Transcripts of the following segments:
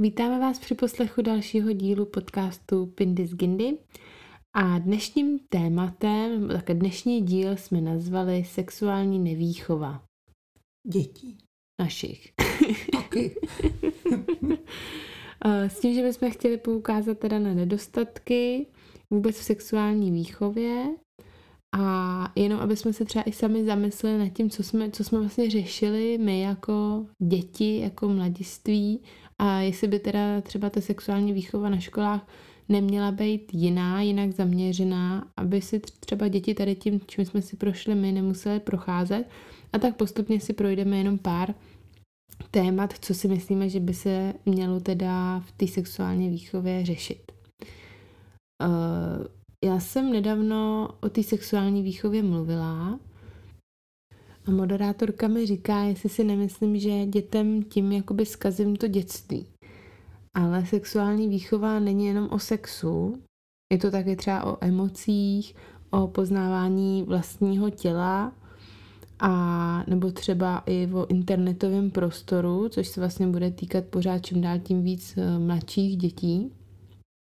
Vítáme vás při poslechu dalšího dílu podcastu Pindis Gindy. A dnešním tématem, také dnešní díl jsme nazvali sexuální nevýchova. Dětí. Našich. Taky. S tím, že bychom chtěli poukázat teda na nedostatky vůbec v sexuální výchově a jenom, aby jsme se třeba i sami zamysleli nad tím, co jsme, co jsme vlastně řešili my jako děti, jako mladiství a jestli by teda třeba ta sexuální výchova na školách neměla být jiná, jinak zaměřená, aby si třeba děti tady tím, čím jsme si prošli my, nemuseli procházet. A tak postupně si projdeme jenom pár témat, co si myslíme, že by se mělo teda v té sexuální výchově řešit. Uh, já jsem nedávno o té sexuální výchově mluvila a moderátorka mi říká, jestli si nemyslím, že dětem tím jakoby zkazím to dětství. Ale sexuální výchova není jenom o sexu, je to taky třeba o emocích, o poznávání vlastního těla a nebo třeba i o internetovém prostoru, což se vlastně bude týkat pořád čím dál tím víc eh, mladších dětí.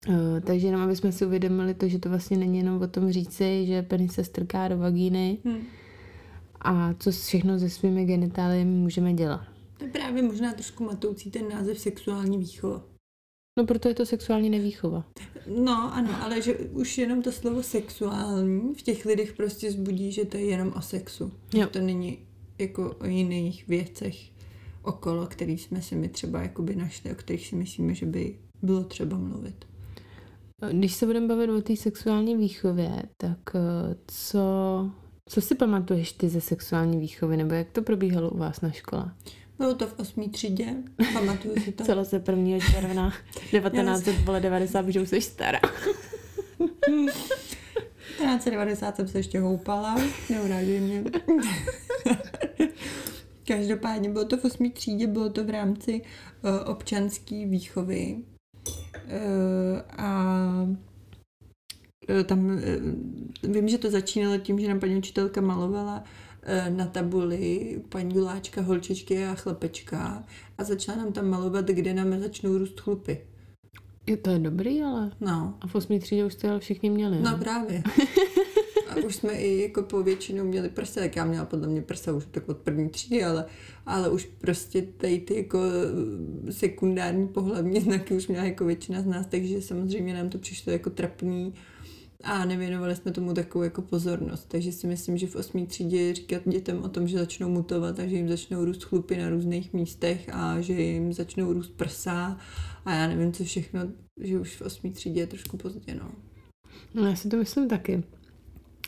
Eh, takže jenom, aby jsme si uvědomili to, že to vlastně není jenom o tom říci, že penis se strká do vagíny hmm. A co všechno se svými genitáliemi můžeme dělat. To je právě možná trošku matoucí ten název sexuální výchova. No proto je to sexuální nevýchova. No ano, ale že už jenom to slovo sexuální v těch lidech prostě zbudí, že to je jenom o sexu. Jo. To není jako o jiných věcech okolo, který jsme si my třeba jakoby našli, o kterých si myslíme, že by bylo třeba mluvit. Když se budeme bavit o té sexuální výchově, tak eh, co, co si pamatuješ ty ze sexuální výchovy, nebo jak to probíhalo u vás na škole? Bylo to v osmý třídě, pamatuju si to. Celo se 1. června 1990, že už jsi stará. 1990 jsem se ještě houpala, neurážej mě. Každopádně bylo to v osmý třídě, bylo to v rámci uh, občanské výchovy. Uh, a tam uh, vím, že to začínalo tím, že nám paní učitelka malovala Eh, na tabuli paní Guláčka, holčičky a chlapečka a začala nám tam malovat, kde nám začnou růst chlupy. Je to je dobrý, ale. No. A v osmý třídě už jste ale všichni měli. No, no právě. a už jsme i jako po většinu měli prsa, jak já měla podle mě prsa už tak od první třídy, ale, ale už prostě tady ty jako sekundární pohlavní znaky už měla jako většina z nás, takže samozřejmě nám to přišlo jako trapný a nevěnovali jsme tomu takovou jako pozornost. Takže si myslím, že v osmý třídě říkat dětem o tom, že začnou mutovat a že jim začnou růst chlupy na různých místech a že jim začnou růst prsa a já nevím, co všechno, že už v osmý třídě je trošku pozdě, no. No já si to myslím taky.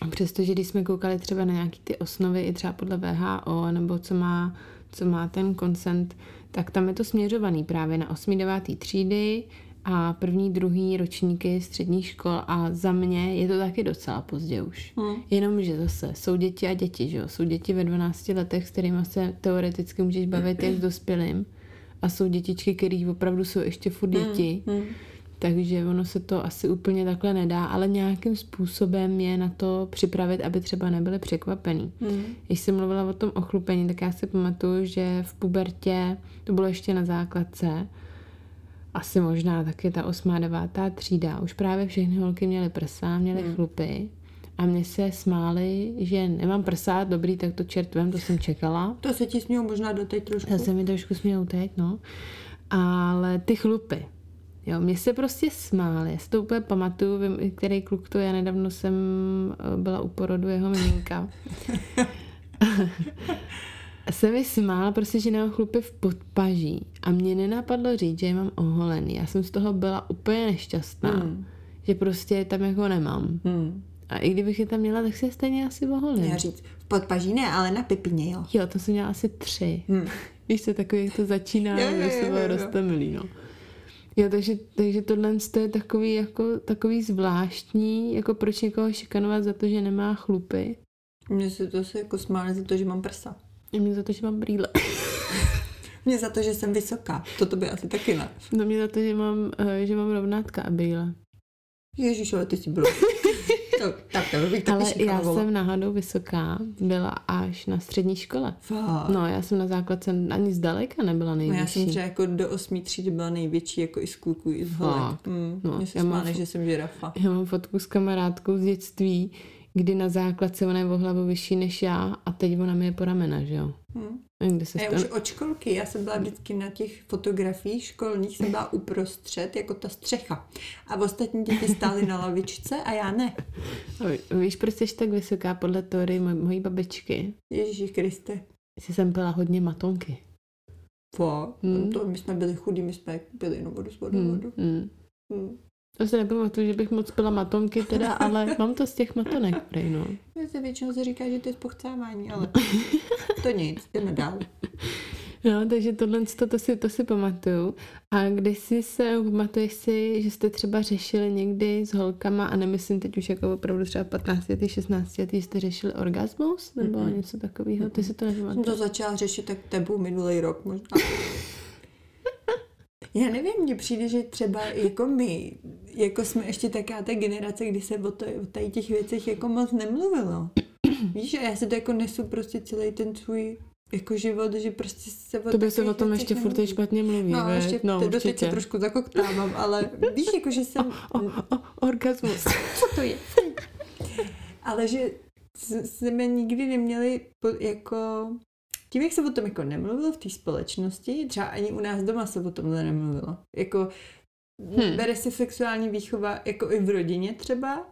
Přestože když jsme koukali třeba na nějaké ty osnovy, i třeba podle VHO, nebo co má, co má ten koncent, tak tam je to směřovaný právě na 8. 9. třídy, a první, druhý ročníky středních škol a za mě je to taky docela pozdě už. Hmm. Jenomže zase jsou děti a děti, že jo? Jsou děti ve 12 letech, s kterými se teoreticky můžeš bavit jak s dospělým a jsou dětičky, které opravdu jsou ještě furt hmm, děti. Hmm. Hmm. Takže ono se to asi úplně takhle nedá, ale nějakým způsobem je na to připravit, aby třeba nebyly překvapený. Hmm. Když jsem mluvila o tom ochlupení, tak já si pamatuju, že v pubertě, to bylo ještě na základce, asi možná taky ta osmá, devátá třída, už právě všechny holky měly prsa, měly hmm. chlupy a mě se smáli, že nemám prsa, dobrý, tak to čertvem, to jsem čekala. To se ti smějou možná doteď trošku. To se mi trošku smějou teď, no. Ale ty chlupy, Jo, mě se prostě smáli, já si to úplně pamatuju, vím, který kluk to je, nedávno jsem eh, byla u porodu jeho miminka. se mi smál prostě, že nemám chlupy v podpaží a mě nenapadlo říct, že je mám oholený. Já jsem z toho byla úplně nešťastná, hmm. že prostě je tam jako nemám. Hmm. A i kdybych je tam měla, tak se stejně asi oholím. Já říct, v podpaží ne, ale na pipině, jo. Jo, to jsem měla asi tři. Hmm. Víš co, takový, jak to začíná, že se bylo roztomilý, no. Jo, takže, takže tohle je takový, jako, takový zvláštní, jako proč někoho šikanovat za to, že nemá chlupy. Mně se to se jako smáli za to, že mám prsa. A mě za to, že mám brýle. mě za to, že jsem vysoká. To by asi taky ne. No mě za to, že mám, eh, že mám rovnátka a brýle. Ježíš, ale ty jsi bylo. to tak to bych Ale já jsem náhodou vysoká byla až na střední škole. Fakt. No, já jsem na základce ani zdaleka nebyla No nejvyšší. já jsem třeba jako do osmý třídy byla největší jako i z kluků, i z holek. Fakt. Mm, No, no, Mě se já mám že jsem žirafa. Já mám fotku s kamarádkou z dětství, kdy na základce ona je o hlavu vyšší než já a teď ona mi je po ramena, že jo? Hm. Nevím, Kde se Já už od školky, já jsem byla vždycky na těch fotografiích školních, jsem byla uprostřed, jako ta střecha. A ostatní děti stály na lavičce a já ne. Víš, proč jsi tak vysoká podle teorie moj, mojí babičky? Ježíši Kriste. Jsi jsem pila hodně matonky. Hm. Hmm. To my jsme byli chudí, my jsme pili jenom vodu s vodou. Hmm. vodu. Hmm. Hmm. To se nepamatuju, že bych moc pila matonky teda, ale mám to z těch matonek, prej, no. Mně se většinou se říká, že to je spochcávání, ale to nic, jdeme dál. No, takže tohle to, to, si, to si pamatuju. A když si se, pamatuješ si, že jste třeba řešili někdy s holkama, a nemyslím teď už jako opravdu třeba 15 letý, 16 letý, jste řešili orgasmus nebo Mm-mm. něco takového? Ty si to Jsem nepamatuješ? to začala řešit tak tebu minulý rok možná. Já nevím, mně přijde, že třeba jako my, jako jsme ještě taká ta generace, kdy se o, to, o tady těch věcech jako moc nemluvilo. Víš, a já si to jako nesu prostě celý ten svůj jako život, že prostě se o To by se o tom ještě furt nemluví. špatně mluví, No, veď? ještě no teď se trošku zakoktávám, ale víš, jako že jsem... O, o, orgasmus. Co to je? Ale že jsme nikdy neměli jako... Tím, jak se o tom jako nemluvilo v té společnosti, třeba ani u nás doma se o tomhle nemluvilo. Jako Hmm. bere se sexuální výchova jako i v rodině třeba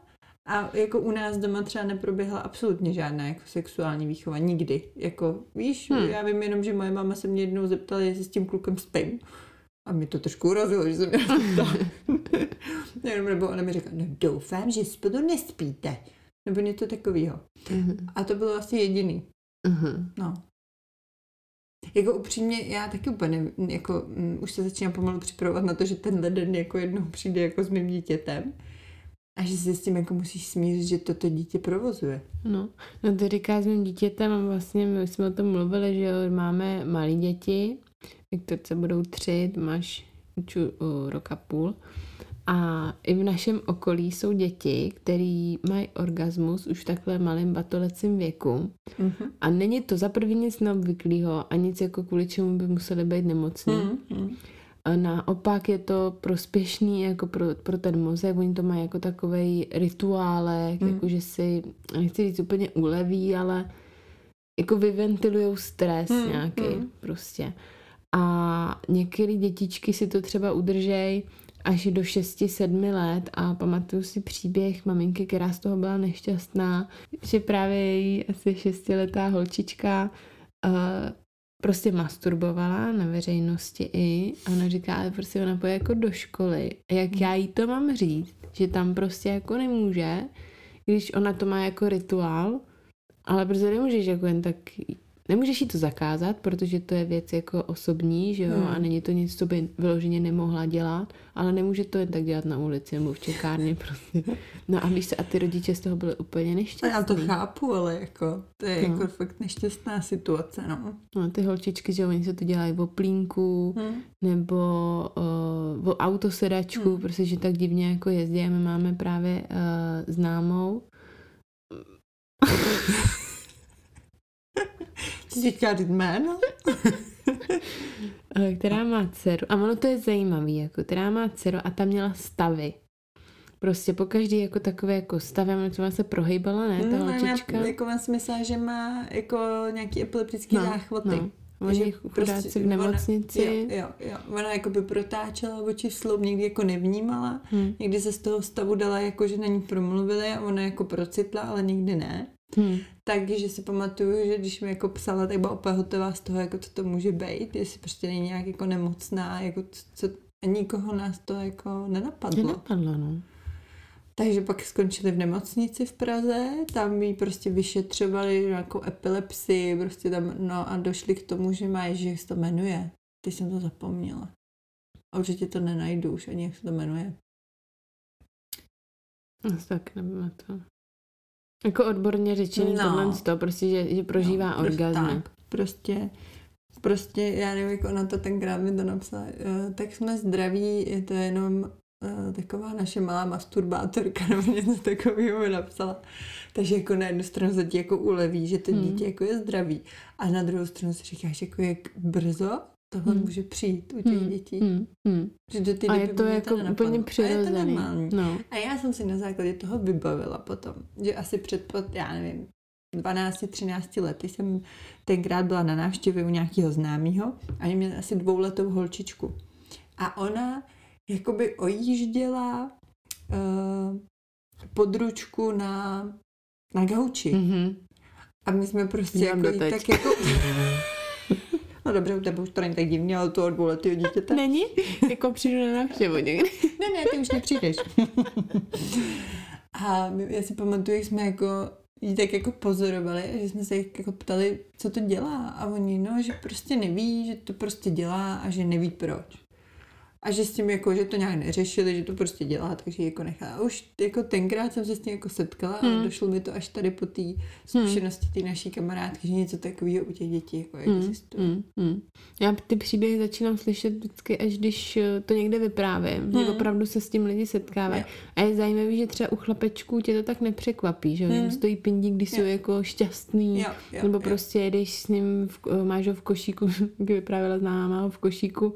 a jako u nás doma třeba neproběhla absolutně žádná jako sexuální výchova. Nikdy. Jako, víš, Hmm. já vím jenom, že moje máma se mě jednou zeptala, jestli s tím klukem spím. A mě to trošku urazilo, že jsem mě zeptala. Jenom, nebo ona mi řekla, no doufám, že spolu nespíte. Nebo něco takového. Mhm, A to bylo asi jediný. mhm. No. Jako upřímně, já taky úplně jako um, už se začínám pomalu připravovat na to, že ten den jako jednou přijde jako s mým dítětem a že se s tím jako musíš smířit, že toto dítě provozuje. No, no ty říkáš s mým dítětem a vlastně my jsme o tom mluvili, že máme malé děti, Viktorce budou tři, máš uču o, rok a půl. A i v našem okolí jsou děti, který mají orgasmus už v takhle malém batolecím věku. Mm-hmm. A není to za první nic neobvyklého a nic jako kvůli čemu by museli být nemocní. Mm-hmm. A naopak je to prospěšný jako pro, pro ten mozek, oni to mají jako takovej rituálek, mm. Jako že si, nechci říct úplně uleví, ale jako vyventilujou stres. Mm, nějaký mm. prostě. A některé dětičky si to třeba udržej až do 6-7 let a pamatuju si příběh maminky, která z toho byla nešťastná, že právě její asi šestiletá holčička uh, prostě masturbovala na veřejnosti i a ona říká, ale prostě ona pojde jako do školy. A jak já jí to mám říct, že tam prostě jako nemůže, když ona to má jako rituál, ale prostě nemůžeš jako jen tak, nemůžeš jí to zakázat, protože to je věc jako osobní, že jo, Hmm. a není to nic, co by vyloženě nemohla dělat, ale nemůže to jen tak dělat na ulici nebo v čekárně prostě. No a víš co, a ty rodiče z toho byli úplně nešťastní. já to chápu, ale jako, to je No. jako fakt nešťastná situace, no. No, ty holčičky, že oni se to dělají o plínku, Hm. nebo uh, o autosedačku, Hmm. protože že tak divně jako jezdí a my máme právě uh, známou. Chci teďka říct jméno? eh, která má dceru, a ono to je zajímavý, jako, která má dceru a ta měla stavy. Prostě po každý jako takové jako stavem, co se prohejbala, ne, ta No, holčička. já, jako si myslela, že má jako nějaký epileptický No, záchvaty. no. Oni chudáci v nemocnici. Ona, jo, jo, jo. Ona jako by protáčela oči sloup, někdy jako nevnímala, Hm, někdy se z toho stavu dala jako, že na ní promluvili a ona jako procitla, ale nikdy ne. Hm. Takže si pamatuju, že když mi jako psala, tak byla úplně hotová z toho, jako co to může být, jestli prostě není nějak jako nemocná, jako co, a nikoho nás to jako nenapadlo. Nenapadlo, no. Takže pak skončili v nemocnici v Praze, tam jí prostě vyšetřovali jako epilepsii, prostě tam, no a došli k tomu, že má, že se to jmenuje. Ty jsem to zapomněla. A určitě to nenajdu už ani, jak se to jmenuje. Já si tak nepamatuju. Jako odborně řečený No. tohle to, prostě, že, že prožívá No, no, orgazmy. Tak, prostě, prostě, já nevím, jak ona to tenkrát mi to napsala, eh, tak jsme zdraví, je to jenom uh, taková naše malá masturbátorka nebo něco takového mi napsala. Takže jako na jednu stranu se ti jako uleví, že to Hmm. dítě jako je zdravý a na druhou stranu si říkáš, jako jak brzo tohle Hmm. může přijít u těch Hmm, dětí. Hmm, hmm. Že do té A doby je to jako nenapadlo. úplně A je to přirozený. No. A já jsem si na základě toho vybavila potom, že asi před, pot- já nevím, 12-13 lety jsem tenkrát byla na návštěvě u nějakého známého a oni měli asi dvouletou holčičku. A ona jakoby ojížděla uh, područku na, na gauči. Mhm. A my jsme prostě Dělám jako tak jako... No dobře, u tebe už to není tak divný, ale to od dvouletého dítěte. Není? Jako přijdu na návštěvu někdy. Ne, ne, ty už nepřijdeš. a my, já si pamatuju, jak jsme jako jí tak jako pozorovali, a že jsme se jich jako ptali, co to dělá. A oni, no, že prostě neví, že to prostě dělá a že neví proč. A že s tím jako, že to nějak neřešili, že to prostě dělá, takže jako nechá. A už jako tenkrát jsem se s tím jako setkala Hmm. a došlo mi to až tady po té zkušenosti té naší kamarádky, že něco takového u těch dětí jako existuje. Mm, mm. Já ty příběhy začínám slyšet vždycky, až když eh, to někde vyprávím. Mm. Hmm. opravdu se s tím lidi setkávají. A je zajímavé, že třeba u chlapečků tě to tak nepřekvapí, že mm. jim Hmm. stojí pindík, když Jo. jsou jako šťastný. Jo, jo, Nebo prostě jedeš s ním, v, máš ho v košíku, vyprávěla známá ho v košíku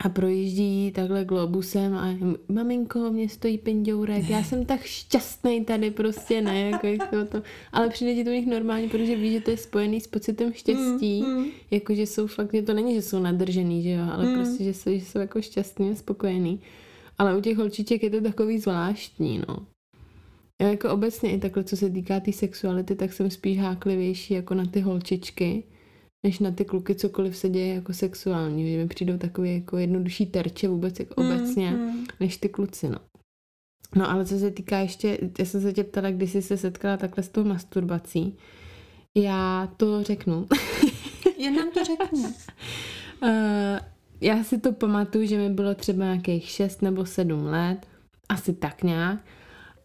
a projíždí takhle globusem a maminko, mě stojí pindourek, já jsem tak šťastný tady prostě, ne, jako jak to, to. ale přijde ti to u nich normálně, protože víš, že to je spojený s pocitem štěstí, Mm, mm. jako že jsou fakt, že to není, že jsou nadržený, že jo, ale Mm. prostě, že jsou, že jsou jako šťastný a spokojený. Ale u těch holčiček je to takový zvláštní, no. Já jako obecně i takhle, co se týká té tý sexuality, tak jsem spíš háklivější jako na ty holčičky, než na ty kluky, cokoliv se děje jako sexuální, že mi přijdou takový jako jednodušší terče vůbec jako Mm, obecně, mm. než ty kluci, no. No ale co se týká ještě, já jsem se tě ptala, když jsi se setkala takhle s tou masturbací, já to řeknu. Jen nám to řekni. Uh, já si to pamatuju, že mi bylo třeba nějakých 6 nebo 7 let, asi tak nějak.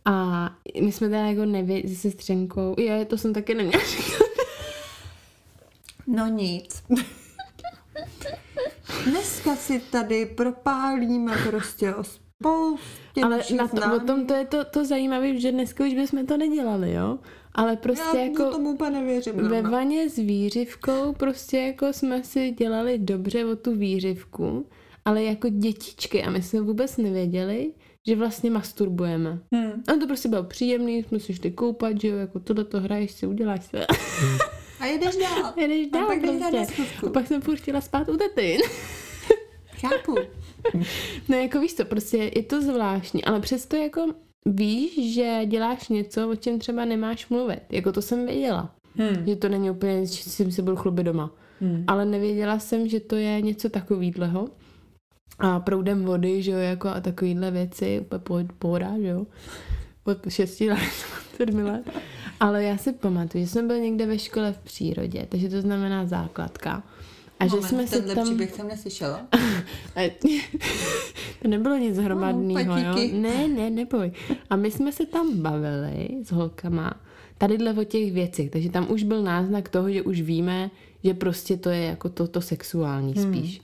A my jsme teda jako nevěděli se sestřenkou, je, to jsem taky neměla říkat. No nic. Dneska si tady propálíme prostě o spoustě Ale na to, o tom to je to, to zajímavé, že dneska už bychom to nedělali, jo? Ale prostě Já jako... tomu úplně nevěřím. Ve vaně s výřivkou prostě jako jsme si dělali dobře o tu výřivku, ale jako dětičky a my jsme vůbec nevěděli, že vlastně masturbujeme. Hmm. A to prostě bylo příjemný, jsme si šli koupat, že jo, jako tohle to hraješ si, uděláš si. A jedeš dál. Jedeš A dál pak jdeš dál na prostě. A pak jsem furt chtěla spát u tety. Chápu. No jako víš co, prostě je to zvláštní, ale přesto jako víš, že děláš něco, o čem třeba nemáš mluvit. Jako to jsem věděla. Hmm. Že to není úplně, že si se budu chlubit doma. Hmm. ale nevěděla jsem, že to je něco takovýhleho. A proudem vody, že jo, jako a takovýhle věci, úplně po- pohoda, že jo, od 6 let, 7 let. Ale já si pamatuju, že jsme byli někde ve škole v přírodě, takže to znamená základka. A že Moment, jsme se tam... příběh jsem neslyšela. To nebylo nic hromadného, No, jo? Ne, ne, neboj. A my jsme se tam bavili s holkama tadyhle o těch věcech, takže tam už byl náznak toho, že už víme, že prostě to je jako to, to sexuální Hmm. spíš.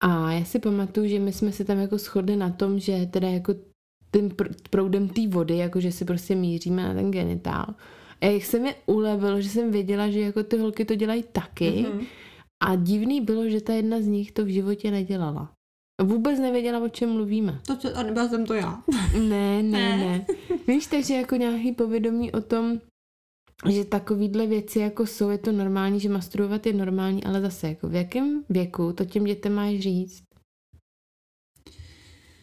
A já si pamatuju, že my jsme se tam jako shodli na tom, že teda jako tím pr- proudem té vody, jako že si prostě míříme na ten genitál. A jak se mi ulevilo, že jsem věděla, že jako ty holky to dělají taky, Mhm. a divný bylo, že ta jedna z nich to v životě nedělala. Vůbec nevěděla, o čem mluvíme. To, co, a nebyla jsem to já. Ne, ne, Ne. ne. Víš, takže jako nějaký povědomí o tom, že takovýhle věci jako jsou, je to normální, že masturbovat je normální, ale zase jako v jakém věku to těm dětem máš říct?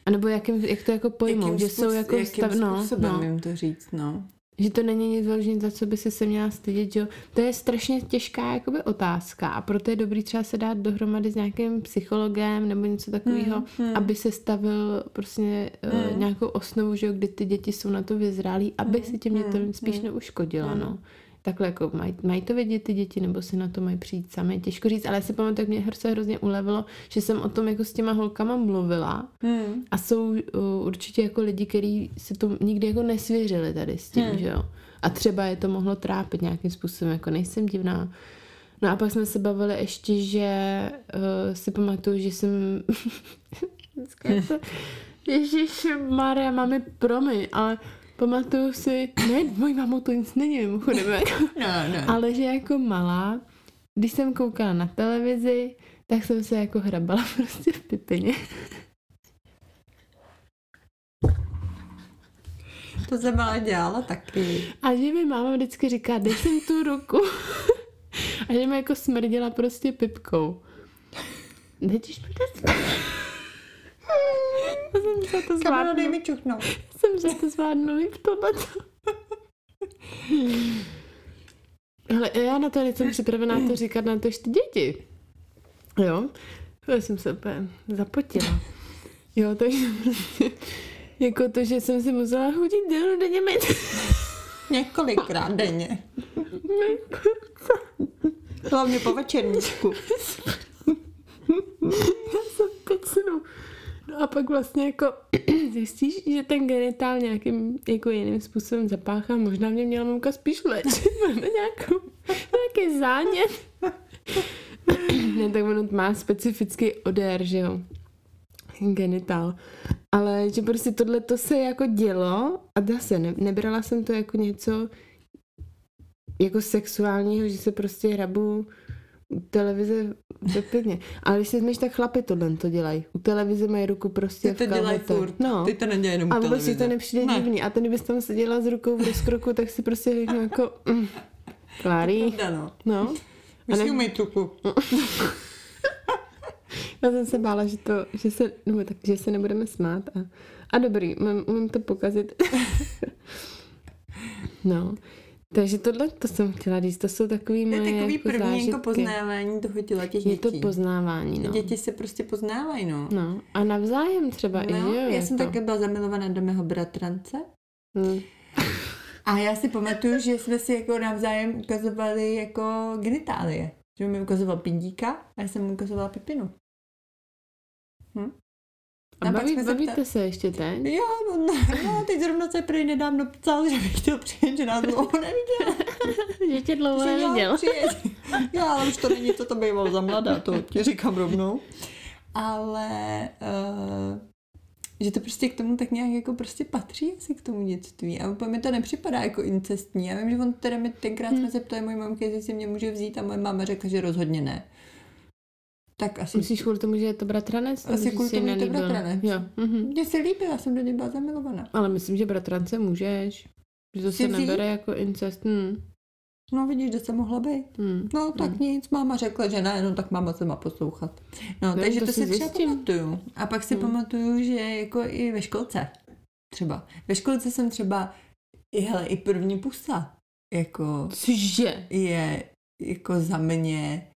A nebo jakým, jak to jako pojmou, Jakým že jsou způsob- jako jakým stav, no, způsobem no, jim to říct, no. že to není nic vyloženě, za co by si se měla stydět, že jo. To je strašně těžká jakoby otázka a proto je dobrý třeba se dát dohromady s nějakým psychologem nebo něco takového, Hmm, hmm. aby se stavil prostě Hmm. uh, nějakou osnovu, že jo, kdy ty děti jsou na to vyzrálí, aby Hmm, si těm dětem hmm, spíš hmm. neuškodila, Hmm. no. Takhle jako mají, mají to vědět ty děti, nebo si na to mají přijít sami. Těžko říct, ale já si pamatuju, jak mě se hrozně ulevilo, že jsem o tom jako s těma holkama mluvila Hmm. a jsou uh, určitě jako lidi, kteří se to nikdy jako nesvěřili tady s tím, Hmm. že jo. A třeba je to mohlo trápit nějakým způsobem, jako nejsem divná. No a pak jsme se bavili ještě, že uh, si pamatuju, že jsem... Ježíš Maria, mami, promiň, ale pamatuju si, ne, mojí mamu to nic není, mimochodem, jako, No, no. ale že jako malá, když jsem koukala na televizi, tak jsem se jako hrabala prostě v pipině. To jsem ale dělala taky. A že mi máma vždycky říká, dej sem tu ruku. A že mi jako smrdila prostě pipkou. Už bude spát. Já jsem se to Kamilo, zvládnu. dej mi čuchnout. jsem se to zvládnu líp tohleto. Ale já na to nejsem připravená to říkat na to ty děti. Jo, já jsem se úplně zapotila. Jo, takže prostě, jako to, že jsem si musela chodit den denně mít. Několikrát denně. Hlavně po večerníčku. Já jsem pecnu. No a pak vlastně jako zjistíš, že ten genitál nějakým jako jiným způsobem zapáchá. Možná mě měla mamka spíš léčit, na nějakou, nějaký zánět. ne, tak ono má specifický odér, že jo. Genitál. Ale že prostě tohle to se jako dělo a zase ne, nebrala jsem to jako něco jako sexuálního, že se prostě hrabu u televize Pěkně. Ale když si zmiš, tak chlapi tohle to dělají. U televize mají ruku prostě Ty to v dělají furt. No. Ty to nedělají jenom A vůbec si to nepřijde Ne. divný. A ten, kdybys tam seděla s rukou v rozkroku, tak si prostě řeknu jako, mm, Klárí, Pravda, no. no. My si ne- umej truku. Já jsem se bála, že, to, že, se, nebo tak, že se nebudeme smát. A, a dobrý, umím, umím to pokazit. no. Takže tohle to jsem chtěla říct, to jsou takový To je moje takový jako první zážitky. jako poznávání toho těla těch Je to dětí. poznávání, no. Děti se prostě poznávají, no. No, a navzájem třeba i, No, že jo? já jsem jako. také byla zamilovaná do mého bratrance. Hmm. A já si pamatuju, že jsme si jako navzájem ukazovali jako genitálie. Že mi ukazoval pindíka a já jsem mu ukazovala pipinu. Hm? A A pak baví, se bavíte ptali- se ještě teď? Jo, no, no, teď zrovna se prý nedávno psal, že bych chtěl přijet, že nás dlouho neviděl. že tě dlouho Že neviděl. Jo, ale už to není, co to bývalo za mladá, to ti říkám rovnou. Ale uh, že to prostě k tomu tak nějak jako prostě patří asi k tomu dětství. A úplně mi to nepřipadá jako incestní. Já vím, že on teda mi tenkrát Hmm. jsme se ptali mojí mamky, jestli si mě může vzít a moje máma řekla, že rozhodně ne. Tak asi... Myslíš kvůli tomu, že je to bratranec? Asi že kvůli jsi tomu, že to nelíbil? bratranec. Jo. Mhm. Mně se líbil, já jsem do něj byla zamilovaná. Ale myslím, že bratrance můžeš. Že to Si se vzít? nebere jako incest. Hmm. No vidíš, kde se mohla být. Hmm. No tak Hmm. nic, máma řekla, že ne, no tak máma se má poslouchat. No, No, takže to to, si si třeba zjistím. pamatuju. A pak si Hmm. pamatuju, že jako i ve školce třeba. Ve školce jsem třeba, i, hele, i první pusa, jako Cože? je jako za mě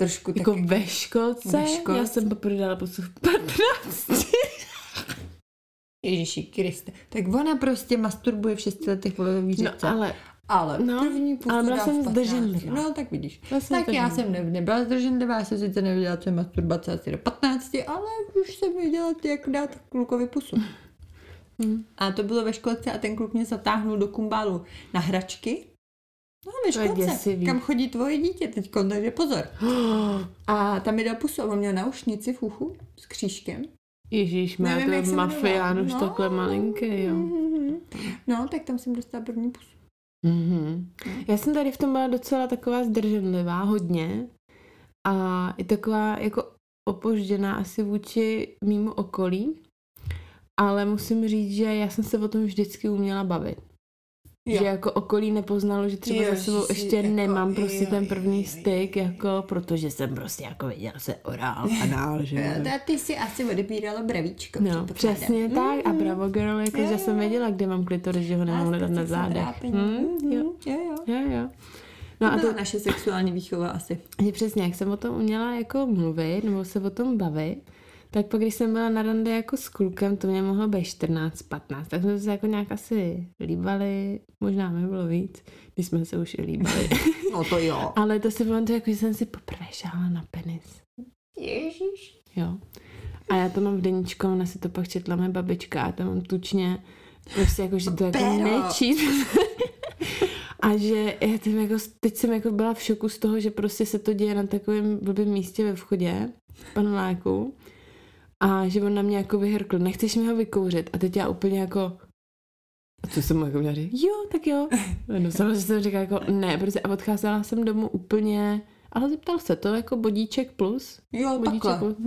trošku Jako tak... ve školce? Ve školce. Já jsem poprvé dala v 15. Ježíši Kriste. Tak ona prostě masturbuje v šesti letech ve No ale ale no, první ale byla v jsem 15. zdrženlivá. No tak vidíš. já jsem Tak to já jsem ne, nebyla zdrženlivá, já jsem sice nevěděla, co je masturbace asi do 15, ale už jsem věděla, jak dát klukovi pusu. Hm. A to bylo ve školce a ten kluk mě zatáhnul do kumbálu na hračky. No je děsivý. kam chodí tvoje dítě teď, takže pozor. A tam mi dal pusu, a on měl naušnici v uchu s křížkem. Ježíš, má Nevím, to mafián už jmenoval. takhle malinký, jo. Mhm. No, tak tam jsem dostala první pusu. Mhm. Já jsem tady v tom byla docela taková zdrženlivá, hodně. A i taková jako opožděná asi vůči mýmu okolí. Ale musím říct, že já jsem se o tom vždycky uměla bavit. Jo. Že jako okolí nepoznalo, že třeba Jo, za sebou ještě jako- nemám prostě jo, ten první jo, styk, jako, protože jsem prostě jako věděla se orál, anál, že jo. A ty si asi odebírala bravíčko. No, přesně tak. A Mhm. Bravo Girl, jako, Jo, že jsem jo. věděla, kde mám klitoris, že ho A nemohli dát na zádech. Hm, jo, jo, jo. jo. No No a to naše sexuální výchova asi. že přesně, jak jsem o tom uměla jako mluvit, nebo se o tom bavit, tak pak, když jsem byla na rande jako s klukem, to mě mohlo být 14, 15, tak jsme se jako nějak asi líbali, možná mi bylo víc, když jsme se už i líbali. No to jo. Ale to si pamatuju, jako že jsem si poprvé šála na penis. Ježíš. Jo. A já to mám v deníčku, ona si to pak četla mé babička a to mám tučně, prostě jako, že to jako Pero. nečíst. A že já tím jako, teď jsem jako byla v šoku z toho, že prostě se to děje na takovém blbém místě ve vchodě, v paneláku. A že on na mě jako vyhrkl, nechceš mi ho vykouřit? A teď já úplně jako, a co jsem mu jako měla říct? Jo, tak jo. No samozřejmě jsem říkala jako ne, protože a odcházela jsem domů úplně, ale zeptal se to jako bodíček plus. Jo, bodíček takhle. plus.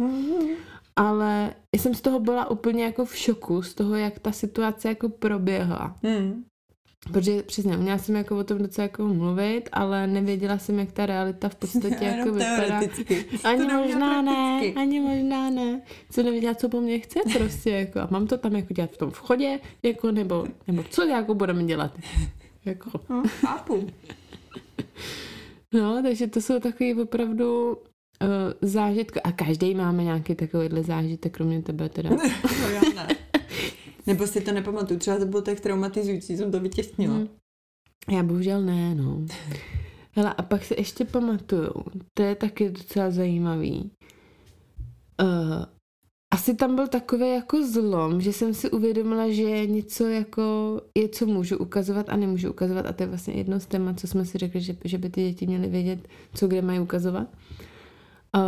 Ale já jsem z toho byla úplně jako v šoku, z toho, jak ta situace jako proběhla. Hmm. Protože přesně, měla jsem jako o tom docela jako mluvit, ale nevěděla jsem, jak ta realita v podstatě jako vypadá. Ani možná ne, ani možná ne. Co nevěděla, co po mně chce prostě, jako. A mám to tam jako dělat v tom vchodě, jako, nebo, nebo co jako budeme dělat. Jako. No, chápu. No, takže to jsou takový opravdu uh, zážitky. A každý máme nějaký takovýhle zážitek, kromě tebe teda. No já ne. Nebo si to nepamatuju, třeba to bylo tak traumatizující, jsem to vytěsnila. Hmm. Já bohužel ne, no. Hele, a pak se ještě pamatuju, to je taky docela zajímavý. Uh, asi tam byl takový jako zlom, že jsem si uvědomila, že něco jako je, co můžu ukazovat a nemůžu ukazovat a to je vlastně jedno z témat, co jsme si řekli, že, že by ty děti měly vědět, co kde mají ukazovat. Uh,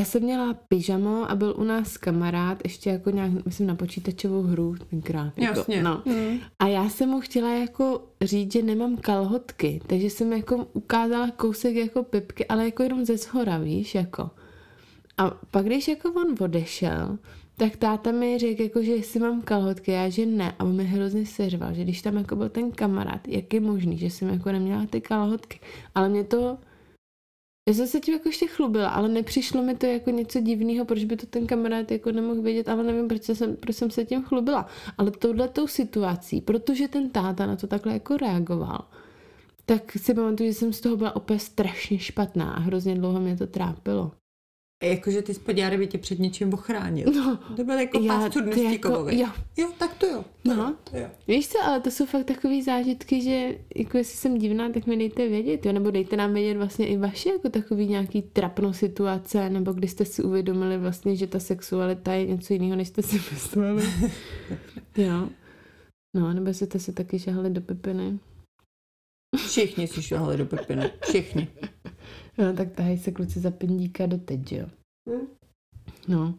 já jsem měla pyžamo a byl u nás kamarád, ještě jako nějak, myslím, na počítačovou hru tenkrát. Jako, Jasně. No. Hmm. A já jsem mu chtěla jako říct, že nemám kalhotky, takže jsem jako ukázala kousek jako pipky, ale jako jenom ze zhora, víš, jako. A pak, když jako on odešel, tak táta mi řekl, jako, že jestli mám kalhotky, já že ne. A on mi hrozně seřval, že když tam jako byl ten kamarád, jak je možný, že jsem jako neměla ty kalhotky. Ale mě to, já jsem se tím jako ještě chlubila, ale nepřišlo mi to jako něco divného, proč by to ten kamarád jako nemohl vědět, ale nevím, proč jsem, proč jsem se tím chlubila. Ale touhletou situací, protože ten táta na to takhle jako reagoval, tak si pamatuju, že jsem z toho byla opět strašně špatná a hrozně dlouho mě to trápilo. Jakože ty spodňáry by tě před něčím ochránil. No, To byl jako Já- pás jako- jo. jo, tak to jo. To No. jo, to jo. Víš co, ale to jsou fakt takové zážitky, že jako jestli jsem divná, tak mi dejte vědět, jo? nebo dejte nám vědět vlastně i vaše jako takový nějaký trapno situace, nebo kdy jste si uvědomili vlastně, že ta sexualita je něco jiného, než jste si mysleli. jo. No, nebo jste si taky šahali do pepiny. Všichni si šahali do pepiny. Všichni. No, tak tahají se kluci za pindíka do teď, že jo. Hm. No.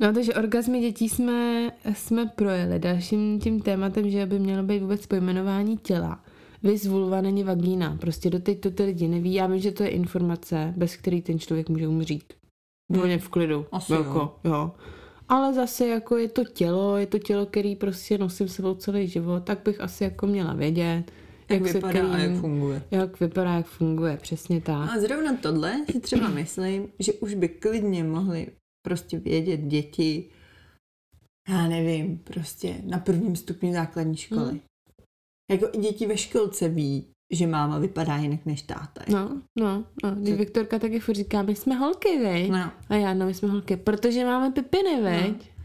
no, takže orgazmy dětí jsme, jsme projeli. Dalším tím tématem, že by mělo být vůbec pojmenování těla. Vys vulva není vagína. Prostě doteď to ty lidi neví. Já vím, že to je informace, bez který ten člověk může umřít. Úplně v klidu. Asi jako, jo. Ale zase jako je to tělo, je to tělo, který prostě nosím sebou celý život, tak bych asi jako měla vědět, Jak, vypadá a jak kterým- funguje. jak vypadá, jak funguje, přesně tak. A zrovna tohle si třeba myslím, že už by klidně mohli prostě vědět děti, já nevím, prostě na prvním stupni základní školy. Hmm. Jako i děti ve školce ví, že máma vypadá jinak než táta. No, no, no. Když Co- Viktorka taky furt říká, my jsme holky, veď? no. A já, no, my jsme holky, protože máme pipiny, veď? No.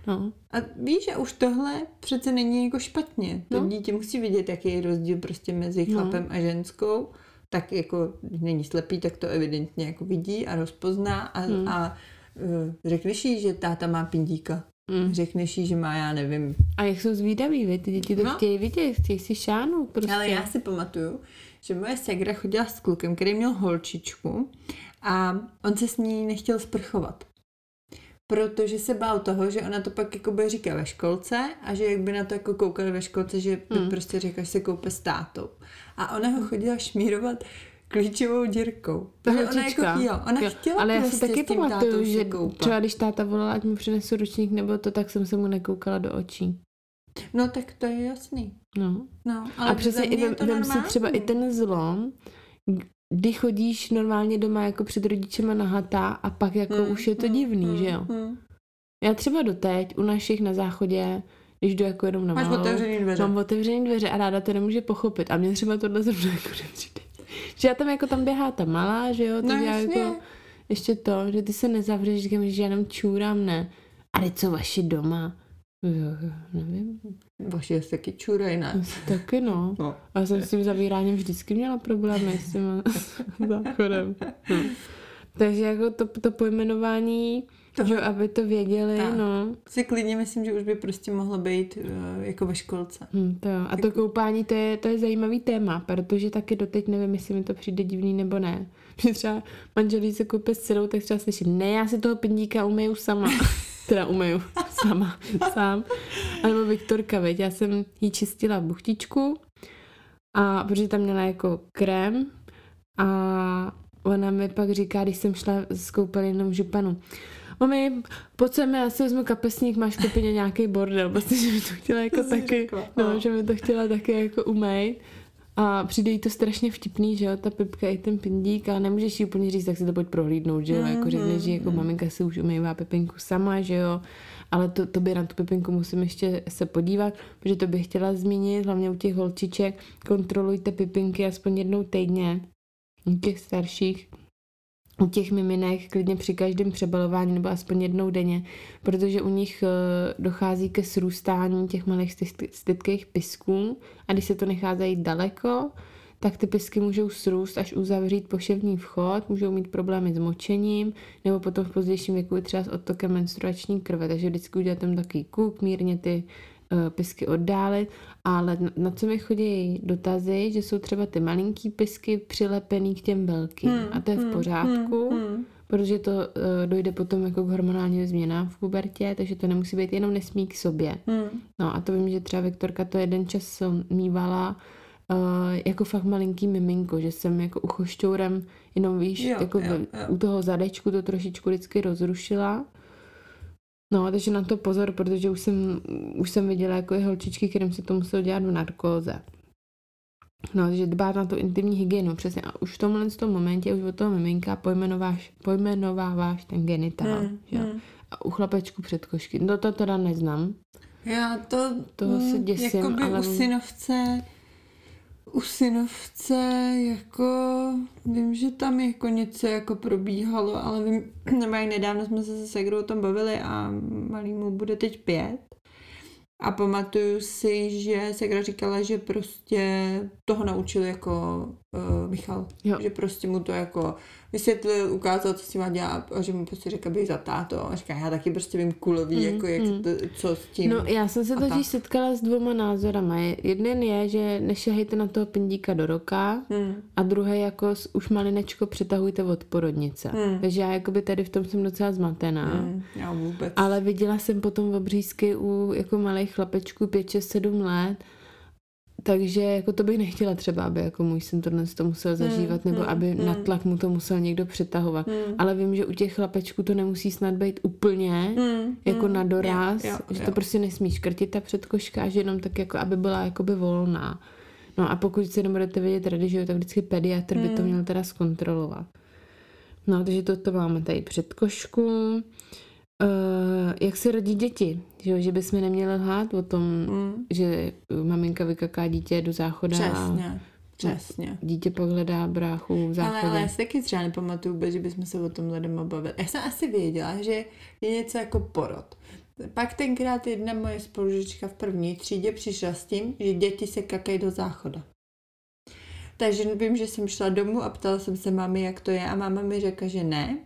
A víš, že už tohle přece není jako špatně. To No. dítě musí vidět, jaký je rozdíl prostě mezi No. chlapem a ženskou. Tak jako, když není slepý, tak to evidentně jako vidí a rozpozná a, Hmm. a uh, řekneš jí, že táta má pindíka. Mm. Řekneš jí, že má, já nevím. A jak jsou zvídaví, veď? Ty děti to No. chtějí vidět, chtějí si šánout prostě. Ale já si pamatuju, že moje segra chodila s klukem, který měl holčičku a on se s ní nechtěl sprchovat. Protože se bál toho, že ona to pak jako bude říkat ve školce a že jak by na to jako koukali ve školce, že by Hmm. prostě řekla, že se koupe s tátou. A ona ho chodila šmírovat klíčovou dírkou. Ta ona jako, jo, ona Jo, chtěla Ale já prostě si taky s tím pamatuju, že koupat. třeba když táta volala, ať mu přinesu ručník nebo to, tak jsem se mu nekoukala do očí. No tak to je jasný. No. No, ale a přesně i vem, vem si třeba i ten zlom, kdy chodíš normálně doma jako před rodičema nahatá a pak jako Hmm, už je to hmm, divný, hmm, že jo? hmm. Já třeba doteď u našich na záchodě, když jdu jako jenom na Máš malou, otevřený dveře. mám otevřený dveře a ráda to nemůže pochopit. A mě třeba tohle zrovna jako nepřijde. Že já tam jako tam běhá ta malá, že jo, to No jasně. jako ještě to, že ty se nezavřeš, říkám, že já jenom čůrám, ne. A teď co vaši doma? Jo, jo, nevím, Vaši se taky čurej, ne? taky no. No. A jsem s tím zavíráním vždycky měla problémy s tím záchodem. Hm. Takže jako to, to pojmenování, To- že aby to věděli, Tak. no. Si klidně myslím, že už by prostě mohlo být uh, jako ve školce. Hm, to jo. A to koupání, to je, to je zajímavý téma, protože taky doteď nevím, jestli mi to přijde divný nebo ne. Že třeba manželí se koupí s dcerou, tak třeba slyším, ne, já si toho pindíka umyju sama. Teda umyju sama, sám. A nebo Viktorka, veď, já jsem jí čistila buchtičku a protože tam měla jako krém a ona mi pak říká, když jsem šla z v županu, mami, pojď sem, já si vezmu kapesník, máš kupině nějaký bordel, prostě, že mi to chtěla jako To taky, řekla, no, no. že mi to chtěla taky jako umýt. A přijde jí to strašně vtipný, že jo, ta pipka i ten pindík, ale nemůžeš jí úplně říct, tak si to pojď prohlídnout, že jo, jako řekneš, že jako maminka si už umývá pipinku sama, že jo, ale to, to by na tu pipinku musím ještě se podívat, protože to bych chtěla zmínit, hlavně u těch holčiček, kontrolujte pipinky aspoň jednou týdně, u těch starších, těch miminek klidně při každém přebalování nebo aspoň jednou denně, protože u nich eh, dochází ke srůstání těch malých styt- stytkých pisků a když se to nechá zajít daleko, tak ty pisky můžou srůst až uzavřít poševní vchod, můžou mít problémy s močením, nebo potom v pozdějším věku třeba s odtokem menstruační krve. Takže vždycky udělat tam takový kuk, mírně ty pisky oddálit, ale na, co mi chodí dotazy, že jsou třeba ty malinký pisky přilepený k těm velkým Hmm, a to je v hmm, pořádku, hmm, hmm. protože to uh, dojde potom jako k hormonálním změnám v pubertě, takže to nemusí být jenom nesmí k sobě. Hmm. No a to vím, že třeba Viktorka to jeden čas mývala uh, jako fakt malinký miminko, že jsem jako uchošťourem jenom víš, Jo, jako jo, jo. u toho zadečku to trošičku vždycky rozrušila. No, takže na to pozor, protože už jsem, už jsem viděla jako i holčičky, kterým se to muselo dělat v narkóze. No, takže dbát na tu intimní hygienu, přesně. A už v tomhle tom momentě, už od toho miminka pojmenováš, pojmenováváš ten genitál. Hmm, že jo. hmm. A u chlapečku předkošky. No to teda neznám. Já to, Toho se mm, děsím, jakoby ale- u synovce, u synovce jako, vím, že tam jako něco jako probíhalo, ale vím, nebo jak nedávno jsme se se Segrou o tom bavili a malýmu bude teď pět. A pamatuju si, že Segra říkala, že prostě toho naučil jako uh, Michal. Jo. Že prostě mu to jako vysvětlil, ukázal, co si má dělat a že mu prostě řekl, bych za táto. A říká, já taky prostě vím kulový, Mm, jako jak mm. to, co s tím. No já jsem se totiž setkala s dvouma názorama. Je- Jeden je, že nešahejte na toho pindíka do roka Hmm. a druhý jako s- už malinečko přetahujte od porodnice. Hmm. Takže já jakoby tady v tom jsem docela zmatená. Hmm, já vůbec. Ale viděla jsem potom obřízky u jako malých chlapečků 5, 6, 7 let, takže jako to bych nechtěla třeba, aby jako můj syn tohle to musel zažívat, nebo hmm, aby hmm. na tlak mu to musel někdo přetahovat. Hmm. Ale vím, že u těch chlapečků to nemusí snad být úplně, Hmm, jako hmm, na doraz, jo, jo, že jo. to prostě nesmí škrtit ta předkoška, že jenom tak jako, aby byla jakoby volná. No a pokud se nebudete vědět rady, že jo, tak vždycky pediatr by to Hmm. měl teda zkontrolovat. No, takže to, to máme tady předkošku. Uh, jak se rodí děti? Že, že bychom neměli lhát o tom, Hmm. že maminka vykaká dítě do záchoda a Přesně, přesně. dítě pak hledá bráchu v Ale, záchodě. ale já si taky třeba nepamatuju vůbec, že bychom se o tomhle doma bavili. Já jsem asi věděla, že je něco jako porod. Pak tenkrát jedna moje spolužička v první třídě přišla s tím, že děti se kakají do záchoda. Takže vím, že jsem šla domů a ptala jsem se mámy, jak to je a máma mi řekla, že ne,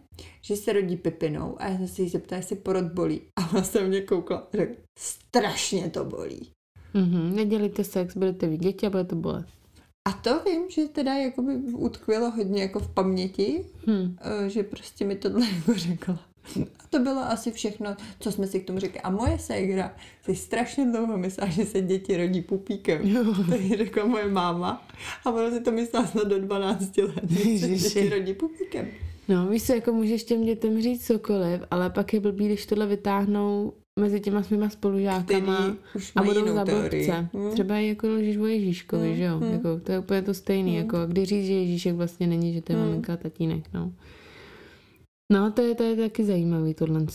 že se rodí pipinou a já jsem se jí zeptala, jestli porod bolí. A ona se mě koukla a řekla, strašně to bolí. Mhm, nedělejte sex, budete vidět děti a bude to bolet. A to vím, že teda jakoby utkvělo hodně jako v paměti, Hm. eh, že prostě mi tohle jako řekla. A to bylo asi všechno, co jsme si k tomu řekli. A moje ségra si strašně dlouho myslela, že se děti rodí pupíkem. Jo. To jí řekla moje máma. A ona si to myslela snad do 12 let, že se děti rodí pupíkem. No, víš co, jako můžeš těm dětem říct cokoliv, ale pak je blbý, když tohle vytáhnou mezi těma svýma spolužákama a budou za blbce. Hm? Třeba i jako lžiš o Ježíškovi, Hmm, že jo? hmm. Jako, to je úplně to stejný, Hmm. jako a kdy říct, že Ježíšek vlastně není, že to je Hmm. maminka a tatínek, no. No, to je, to je taky zajímavý tohle.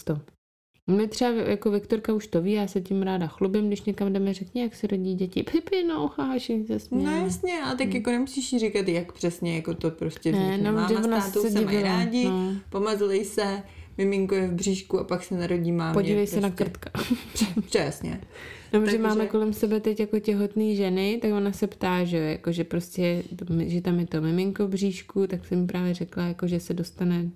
My třeba jako Viktorka už to ví, já se tím ráda chlubím, když někam jdeme, řekni, jak se rodí děti. Pipi, no, haha, všichni se smějí. No jasně, ale tak jako nemusíš říkat, jak přesně jako to prostě ne, vznikne. no, Máma že s tátou se mají rádi, No. pomazlej se, miminko je v bříšku a pak se narodí mámě. Podívej se na prostě. krtka. Přesně. No, že Takže- máme kolem sebe teď jako těhotné ženy, tak ona se ptá, že, jako, že prostě, že tam je to miminko v bříšku, tak jsem mi právě řekla, jako, že se dostane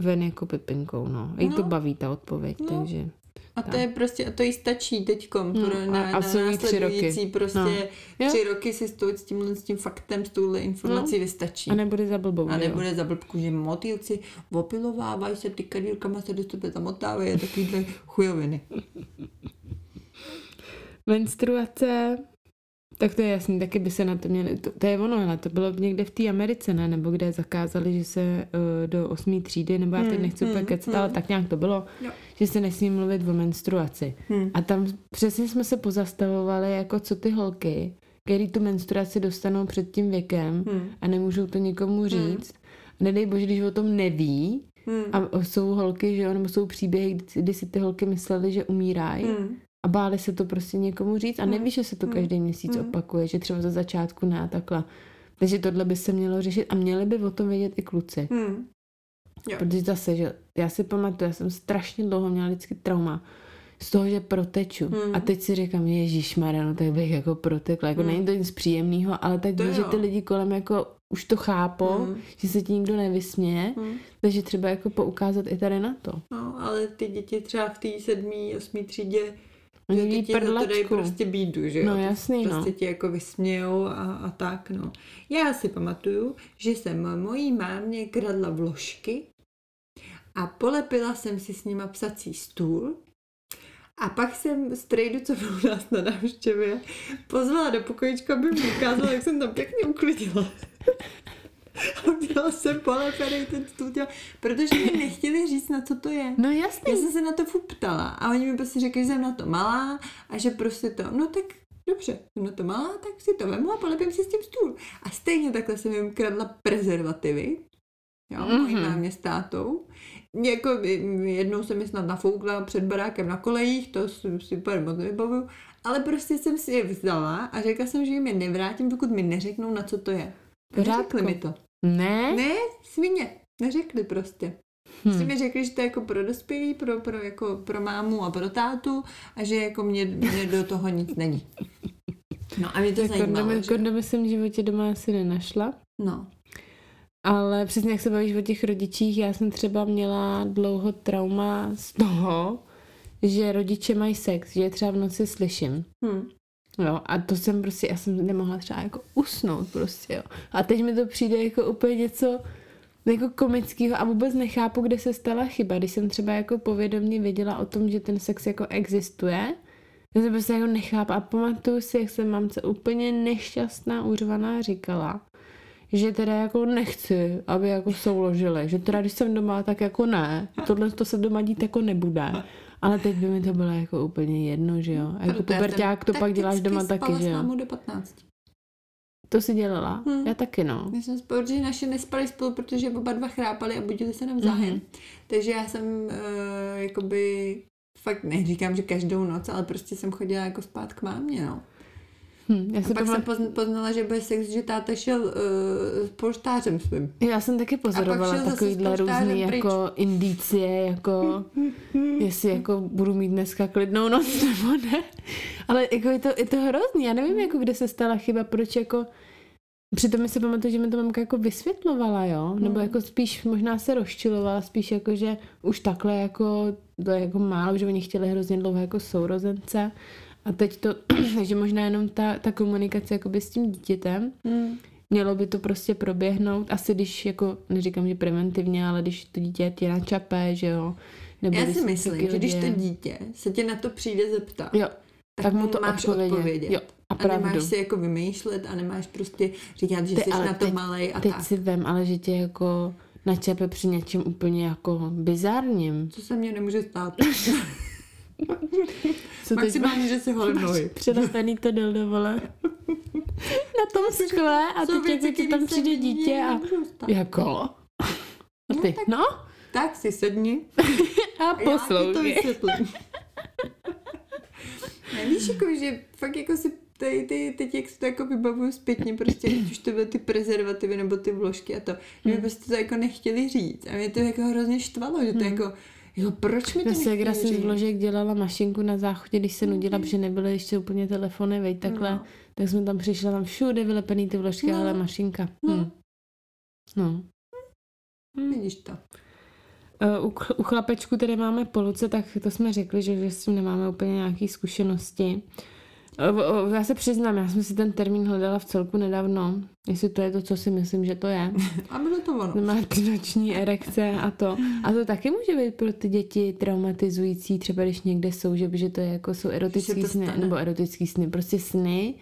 ven jako pipinkou, no. A jí to No. baví ta odpověď, No. takže A to je prostě, a to jí stačí teďkom Hmm, pro a- na, a na jsou jí tři roky. následující prostě No. Jo. tři roky si stojí s tímhle s tím faktem, s touhle informací vystačí. A nebude za blbou, A že jo? nebude za blbku, že motýlci opilovávají se, ty kadílkama se do tebe zamotávají a takovýhle chujoviny. Menstruace, tak to je jasný, taky by se na to měli, to, to je ono, ale to bylo někde v té Americe, ne, nebo kde zakázali, že se uh, do osmý třídy, nebo já teď Hmm, nechci úplně hmm, kecat, ale hmm. tak nějak to bylo, Jo. že se nesmí mluvit o menstruaci. Hmm. A tam přesně jsme se pozastavovali, jako co ty holky, který tu menstruaci dostanou před tím věkem Hmm. a nemůžou to nikomu říct. A nedej bože, když o tom neví, Hmm. a jsou holky, že jo, nebo jsou příběhy, kdy, kdy si ty holky myslely, že umírají Hmm. A báli se to prostě někomu říct a Hmm. nevíš, že se to Hmm. každý měsíc Hmm. opakuje, že třeba za začátku ne a takhle. Takže tohle by se mělo řešit a měli by o tom vědět i kluci. Hmm. Jo. Protože zase, že já si pamatuju, já jsem strašně dlouho měla vždycky trauma z toho, že proteču. Hmm. A teď si říkám, Ježíš no tak bych jako protekla. Jako Hmm. není to nic příjemného, ale tak To víš, že ty lidi kolem jako už to chápou, Hmm. že se ti nikdo nevysměje, Hmm. takže třeba jako poukázat i tady na to. No, ale ty děti třeba v té sedmý, osmý třídě že ti za to dají prostě bídu, že jo? No jasný, no. Prostě ti jako vysmějou a, a tak, no. Já si pamatuju, že jsem mojí mámě kradla vložky a polepila jsem si s nima psací stůl a pak jsem strejdu, co byl u nás na návštěvě, pozvala do pokojička, aby mi ukázala, jak jsem tam pěkně uklidila. A udělala jsem polepený ten dělala, protože mi nechtěli říct, na co to je. No jasný. Já jsem se na to furt ptala a oni mi prostě řekli, že jsem na to malá a že prostě to, no tak dobře, jsem na to malá, tak si to vemu a polepím si s tím stůl. A stejně takhle jsem jim kradla prezervativy, jo, mm-hmm. mojí Mhm. mámě s tátou. Jako jednou jsem je snad nafoukla před barákem na kolejích, to si úplně moc nevybavuju, ale prostě jsem si je vzala a řekla jsem, že jim je nevrátím, dokud mi neřeknou, na co to je. Pořádku. Neřekli mi to. Ne? Ne, svině. Neřekli prostě. Hm. Prostě mi řekli, že to je jako pro dospělý, pro, pro, jako pro mámu a pro tátu a že jako mě, mě do toho nic není. No a mě to zajímalo, Kondomy, že? kondomy jsem v životě doma asi nenašla. No. Ale přesně jak se bavíš o těch rodičích, já jsem třeba měla dlouho trauma z toho, že rodiče mají sex, že je třeba v noci slyším. Hm. Jo, a to jsem prostě, já jsem nemohla třeba jako usnout prostě, jo. A teď mi to přijde jako úplně něco jako komického a vůbec nechápu, kde se stala chyba. Když jsem třeba jako povědomě věděla o tom, že ten sex jako existuje, já jsem prostě jako nechápu a pamatuju si, jak jsem mamce úplně nešťastná, uřvaná říkala, že teda jako nechci, aby jako souložili, že teda když jsem doma, tak jako ne, tohle to se doma dít jako nebude. Ale teď by mi to bylo jako úplně jedno, že jo. A jako puberták to pak děláš doma taky, že jo. do 15. To si dělala? Hm. Já taky, no. My jsme spolu, protože naše nespali spolu, protože oba dva chrápali a budili se navzájem. Mhm. Takže já jsem uh, jakoby fakt neříkám, že každou noc, ale prostě jsem chodila jako spát k mámě, no. Hm, já, si pak pamat... jsem pozn- poznala, že bude sex, že táta šel uh, s polštářem svým. já jsem taky pozorovala takovýhle různý pryč. jako indicie, jako jestli jako budu mít dneska klidnou noc nebo ne. Ale jako je to, je to hrozný, já nevím, jako kde se stala chyba, proč jako Přitom mi se pamatuju, že mi to mamka jako vysvětlovala, jo? Nebo Hmm. jako spíš možná se rozčilovala, spíš jako, že už takhle jako, to je jako málo, že oni chtěli hrozně dlouho jako sourozence. A teď to, že možná jenom ta, ta komunikace jakoby s tím dítětem, Mm. Mělo by to prostě proběhnout, asi když, jako, neříkám, že preventivně, ale když to dítě tě načapé, že jo. Nebo Já si myslím, že když to dítě se tě na to přijde zeptat, Jo, tak, tak mu to máš odpovědět. odpovědět. Jo, a A pravdu. nemáš si jako vymýšlet a nemáš prostě říkat, že Ty, jsi na to teď- malej a Teď tak. si vem, ale že tě jako načape při něčem úplně jako bizarním. Co se mně nemůže stát. Co Maximálně, že si holím nohy. přilepený to dildo, vole. Na tom skle a teď věci, jako ti tam se přijde dítě a jako. A No ty, tak- no Tak si sedni a já ti to poslouchej. vysvětlím. Víš, jako, že fakt jako si ty, ty, teď jak si to jako vybavuju zpětně, prostě ať už to byly ty prezervativy nebo ty vložky a to, že mi Hmm. prostě to jako nechtěli říct a mě to jako hrozně štvalo, že to Hmm. jako, jako proč mi to segra si z vložek dělala mašinku na záchodě, když se nudila, protože nebyly ještě úplně telefony, veď takhle. No. Tak jsme tam přišla, tam všude vylepený ty vložky, No. ale mašinka. No. Hm. No. Hm. Vidíš to. Uh, u, u chlapečku, které máme poluce, tak to jsme řekli, že, že s tím nemáme úplně nějaké zkušenosti. Uh, já se přiznám, já jsem si ten termín hledala v celku nedávno, jestli to je to, co si myslím, že to je. A bylo to ono. Má noční erekce a to. A to taky může být pro ty děti traumatizující, třeba když někde jsou, že, že to je jako jsou erotický sny, stane. nebo erotický sny, prostě sny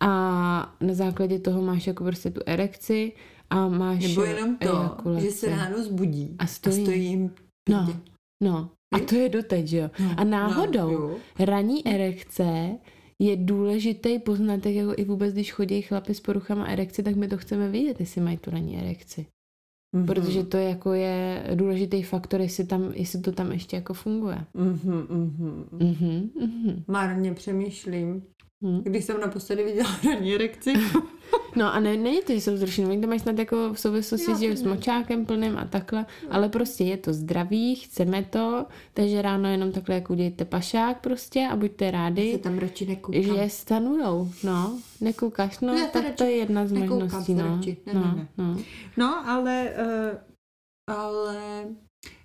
a na základě toho máš jako prostě tu erekci a máš Nebo jenom to, ejakulaci. že se ráno zbudí a stojí, a stojí jim No, no. A to je doteď, jo. No, a náhodou no, ranní erekce je důležitý poznatek, jako i vůbec, když chodí chlapi s poruchama erekce, tak my to chceme vědět, jestli mají tu ranní erekci. Mm-hmm. Protože to jako je důležitý faktor, jestli, tam, jestli to tam ještě jako funguje. Mm-hmm, mm-hmm. Mm-hmm, mm-hmm. Marně přemýšlím, Hmm. Když jsem naposledy viděla ranní erekci. no a ne, není to, že jsou zrušené, oni to mají snad jako v souvislosti s močákem plným a takhle, no. ale prostě je to zdravý, chceme to, takže ráno jenom takhle jako udějte pašák prostě a buďte rádi, se tam radši nekoukám. že stanujou, no, nekoukáš, no, Já tak to je jedna z možností, no. Ne, no, ne, ne. no. no, ale, uh, ale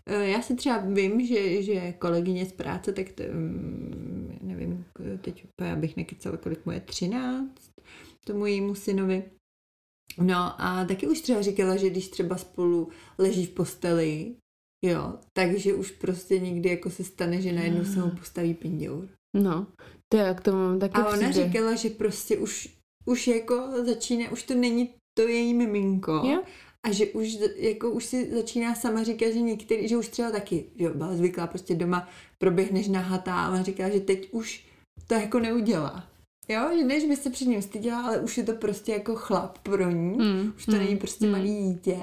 já si třeba vím, že, že kolegyně z práce, tak to, mm, nevím, teď abych nekecala, kolik mu je, 13, tomu jejímu synovi. No a taky už třeba říkala, že když třeba spolu leží v posteli, jo, takže už prostě někdy jako se stane, že najednou se mu postaví pindour. No, to jak to mám taky A ona přijde. říkala, že prostě už, už jako začíná, už to není to její miminko. Jo? A že už, jako už si začíná sama říkat, že některý, že už třeba taky, že byla zvyklá prostě doma proběhneš nahatá a ona říká, že teď už to jako neudělá. Jo, že než by se před ním styděla, ale už je to prostě jako chlap pro ní, mm, už to mm, není prostě mm. malý dítě.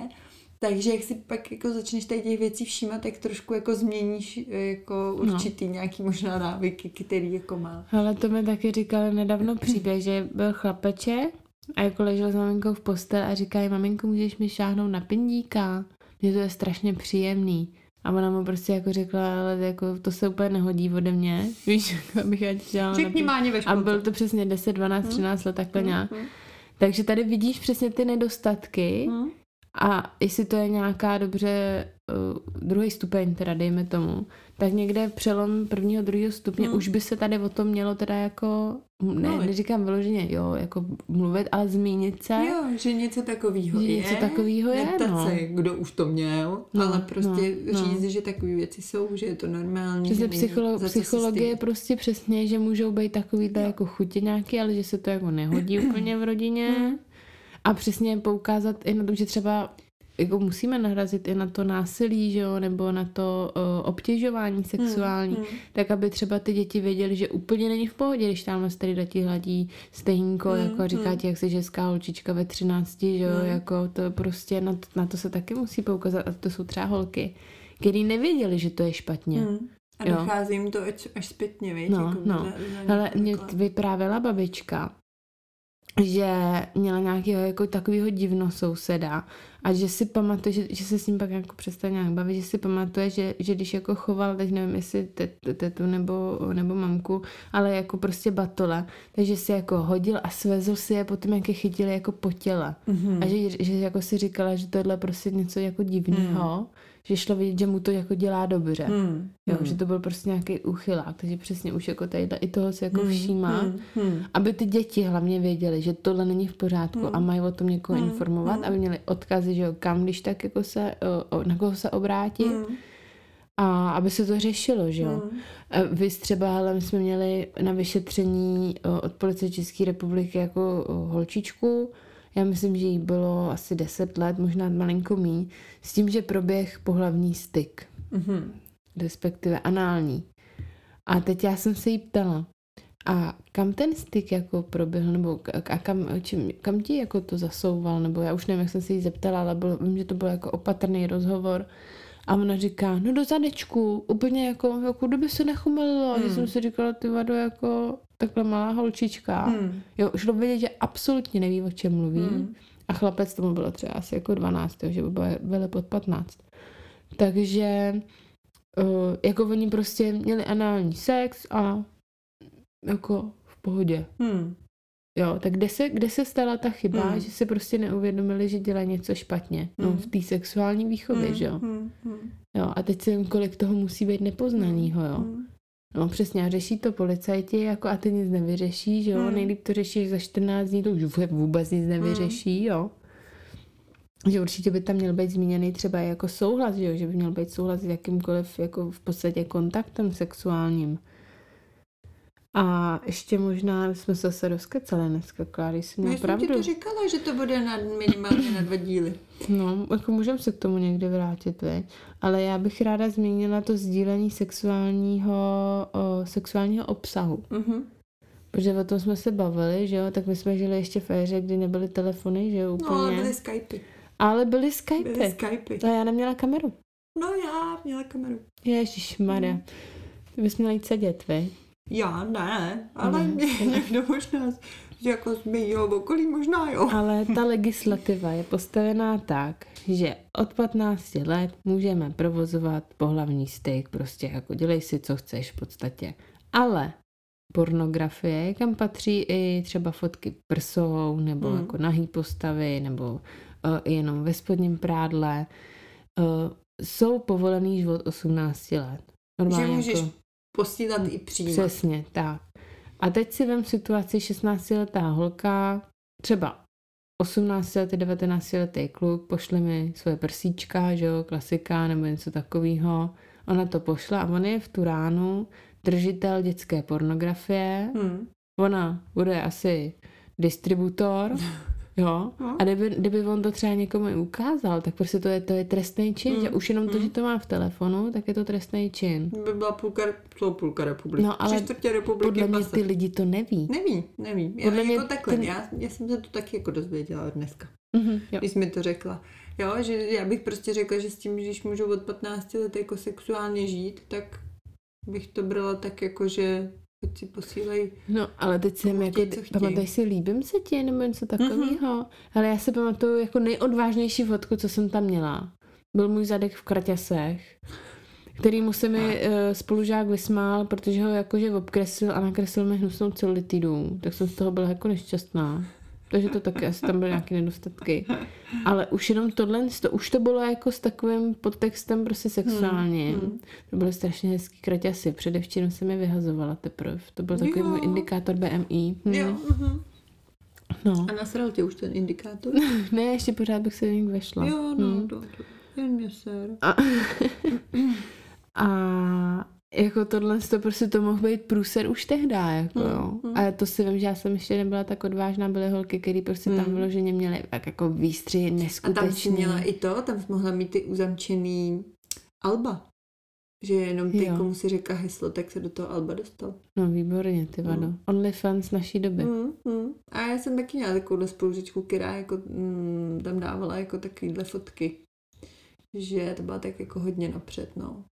Takže jak si pak jako začneš tady těch věcí všímat, tak trošku jako změníš jako no. určitý no. nějaký možná návyky, který jako má. Ale to mi taky říkal nedávno příběh, že byl chlapeček, a jako ležel s maminkou v postel a říká maminko, můžeš mi šáhnout na pindíka? Mně to je strašně příjemný. A ona mu prostě jako řekla, ale jako to se úplně nehodí ode mě. Víš, jako abych já dělala Řekni máně ve A byl to přesně 10, 12, 13 let takhle hmm. nějak. Hmm. Takže tady vidíš přesně ty nedostatky hmm. a jestli to je nějaká dobře uh, druhý stupeň, teda dejme tomu, tak někde přelom prvního, druhého stupně hmm. už by se tady o tom mělo teda jako, ne, no, neříkám vyloženě, jo, jako mluvit, ale zmínit se. Jo, že něco takového je. Něco takového je, no. se, kdo už to měl, no, ale prostě no, říct, no. že takové věci jsou, že je to normální. Přesně psycholo- psychologie je prostě přesně, že můžou být takovýhle jako chutě nějaký, ale že se to jako nehodí úplně v rodině. Hmm. A přesně poukázat i na to, že třeba jako musíme nahrazit i na to násilí, že jo, nebo na to uh, obtěžování sexuální, hmm, hmm. tak aby třeba ty děti věděly, že úplně není v pohodě, když tam tady datí hladí stejnko, hmm, jako říká hmm. ti, jak jsi ženská holčička ve 13, že jo, hmm. jako to prostě na to, na to se taky musí poukazat a to jsou třeba holky, který nevěděli, že to je špatně. Hmm. A dochází jim to až, až zpětně, víš? No, jako no. Ale mě vyprávěla babička, že měla nějakého jako takového divno souseda a že si pamatuje, že, že se s ním pak jako přestal nějak bavit, že si pamatuje, že, že když jako choval, teď nevím, jestli tetu nebo, nebo mamku, ale jako prostě batole, takže si jako hodil a svezl si je potom, jak je chytili jako po těle. Mm-hmm. A že, že jako si říkala, že tohle prostě něco jako divného. Mm že šlo vidět, že mu to jako dělá dobře. Hmm. Jo, hmm. že to byl prostě nějaký úchylák, takže přesně už jako tady i toho se jako hmm. všímá, hmm. hmm. aby ty děti hlavně věděly, že tohle není v pořádku hmm. a mají o tom někoho hmm. informovat, hmm. aby měli odkazy, že jo, kam, když tak jako se, o, na koho se obrátit. Hmm. A aby se to řešilo, že jo. Hmm. Vy třeba, ale my jsme měli na vyšetření od policie České republiky jako holčičku, já myslím, že jí bylo asi 10 let, možná malinko mý, s tím, že proběh pohlavní styk. Mm-hmm. Respektive anální. A teď já jsem se jí ptala, a kam ten styk jako proběhl, nebo a kam, čím, kam ti jako to zasouval, nebo já už nevím, jak jsem se jí zeptala, ale byl, vím, že to byl jako opatrný rozhovor. A ona říká, no do zadečku, úplně jako, jako kdyby se nechumelilo. Hmm. Že jsem si říkala, ty vado, jako takhle malá holčička. Hmm. Jo, šlo vidět, že absolutně neví, o čem mluví. Hmm. A chlapec tomu bylo třeba asi jako 12, že byly pod 15. Takže uh, jako oni prostě měli anální sex a jako v pohodě. Hmm. Jo, tak kde se, kde se stala ta chyba, hmm. že se prostě neuvědomili, že dělají něco špatně? No, hmm. v té sexuální výchově, hmm. že jo? Hmm. Hmm. Jo, Jo, a teď si vím, kolik toho musí být nepoznanýho, jo. Mm. No přesně, a řeší to policajti, jako a ty nic nevyřešíš, jo. Hmm. Nejlíp to řešíš za 14 dní, to už vůbec nic nevyřeší, jo. Že určitě by tam měl být zmíněný třeba jako souhlas, že, jo? že by měl být souhlas s jakýmkoliv jako v podstatě kontaktem sexuálním. A ještě možná jsme se zase rozkecali dneska, Kláry, jsi No, měl jsem pravdu. ti to říkala, že to bude na, minimálně na dva díly. No, jako můžeme se k tomu někdy vrátit, vi? ale já bych ráda zmínila to sdílení sexuálního, o, sexuálního obsahu. Mhm. Protože o tom jsme se bavili, že jo, tak my jsme žili ještě v éře, kdy nebyly telefony, že jo, No, úplně. ale byly Skypey. ale byly Skypy. Byly Skypey. To já neměla kameru. No já měla kameru. Ježišmarja. Mm. Ty bys měla jít sedět, vy? Já ne, ale Ne. mě, někdo možná jako z mého okolí možná jo. Ale ta legislativa je postavená tak, že od 15 let můžeme provozovat pohlavní styk, prostě jako dělej si, co chceš v podstatě. Ale pornografie, kam patří i třeba fotky prsou, nebo Hmm. jako nahý postavy, nebo uh, jenom ve spodním prádle, uh, jsou povolený od 18 let. Že můžeš jako, posílat i přímo. Přesně, tak. A teď si vem situaci 16-letá holka, třeba 18 letý, 19 letý kluk, pošle mi svoje prsíčka, že jo, klasika nebo něco takového. Ona to pošla a on je v tu ránu držitel dětské pornografie. Hmm. Ona bude asi distributor, jo. No. A kdyby, kdyby on to třeba někomu ukázal, tak prostě to je, to je trestný čin, Mm, že už jenom to, mm. že to má v telefonu, tak je to trestný čin. By byla půlka, jsou půlka republiky. No, ale čtvrtě republiky Podle mě ty lidi to neví. Neví, neví. Já, Podle mě jako takhle, ten- já, já jsem se to taky jako dozvěděla dneska, Mhm, jo. když jsi mi to řekla. Jo, že já bych prostě řekla, že s tím, když můžu od 15 let jako sexuálně žít, tak bych to brala tak jako, že ať si posílej. No, ale teď jsem jako, pamatuješ si, líbím se ti, nebo něco Mhm. takového. Ale já si pamatuju jako nejodvážnější fotku, co jsem tam měla. Byl můj zadek v kraťasech, kterýmu se mi uh, spolužák vysmál, protože ho jakože obkreslil a nakreslil mi hnusnou celulitidu. Tak jsem z toho byla jako nešťastná. Takže to taky asi tam byly nějaké nedostatky. Ale už jenom tohle, to, už to bylo jako s takovým podtextem prostě sexuálním. hmm. To byly strašně hezký kraťasy. Předevčírem jsem je vyhazovala teprve. To byl takový Jo. můj indikátor BMI. Hm. Jo, mhm. No. A nasral tě už ten indikátor? Ne, ještě pořád bych se do nich vešla. Jo, no, Hm. to, to, jen mě ser. A, a jako tohle to prostě to mohl být průser už tehdy, jako Mm, jo. mm. A to si vím, že já jsem ještě nebyla tak odvážná, byly holky, které prostě tam Mm. vyloženě měly tak jako výstřihy A neskutečný. tam jsi měla i to, tam jsi mohla mít ty uzamčený alba. Že jenom ty, Jo. komu si řekla heslo, tak se do toho alba dostal. No výborně, ty vado. Mm. OnlyFans naší doby. Mm, mm. A já jsem taky měla takovou spolužičku, která jako, mm, tam dávala jako takovýhle fotky. Že to byla tak jako hodně napřed, no.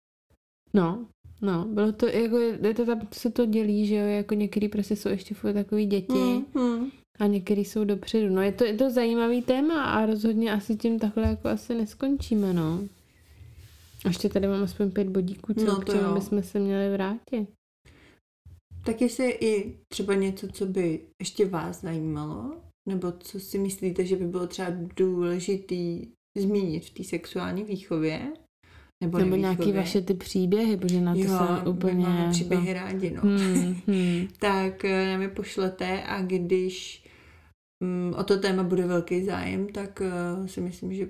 No, no, bylo to, jako, je to tam se to dělí, že jo, jako některý prostě jsou ještě furt takový děti Mm, mm. a některý jsou dopředu. No je to, je to zajímavý téma a rozhodně asi tím takhle jako asi neskončíme, no. A Ještě tady mám aspoň pět bodíků, co, No, k čemu bychom se měli vrátit. Tak jestli je i třeba něco, co by ještě vás zajímalo, nebo co si myslíte, že by bylo třeba důležitý zmínit v té sexuální výchově, nebo, Nebo nějaký nevýchově. vaše ty příběhy, protože na to jo, jsem úplně... máme příběhy jako... rádi, no. Hmm, hmm. tak eh, nám je pošlete a když mm, o to téma bude velký zájem, tak eh, si myslím, že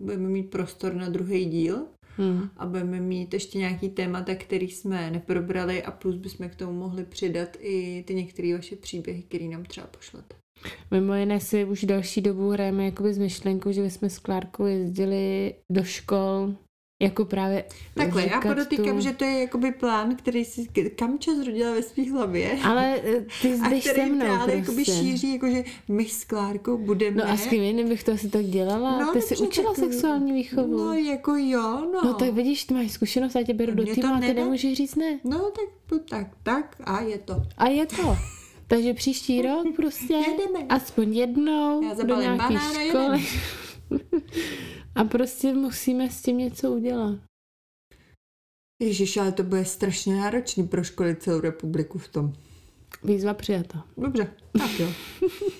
budeme mít prostor na druhý díl Hmm. a budeme mít ještě nějaký témata, který jsme neprobrali a plus bychom k tomu mohli přidat i ty některé vaše příběhy, které nám třeba pošlete. Mimo jiné si už další dobu hrajeme jakoby s myšlenkou, že bychom s Klárkou jezdili do škol jako právě Takhle, já podotýkám, tu... že to je jakoby plán, který si Kamča zrodila ve svých hlavě. Ale eh, ty A jdeš se který mnou prostě. jakoby šíří, jakože my s Klárkou budeme... No a s kým jiným bych to asi tak dělala? No, ty jsi učila tak- sexuální výchovu. No jako jo, no. No tak vidíš, ty máš zkušenost, já tě beru do týmu a ty nemůžeš říct ne. No tak, tak, tak a je to. A je to. Takže příští rok prostě Jedeme. aspoň jednou Já do zabalím nějaké banán a školy. a prostě musíme s tím něco udělat. Ježíš, ale to bude strašně náročný pro školy celou republiku v tom. Výzva přijata. Dobře, tak jo.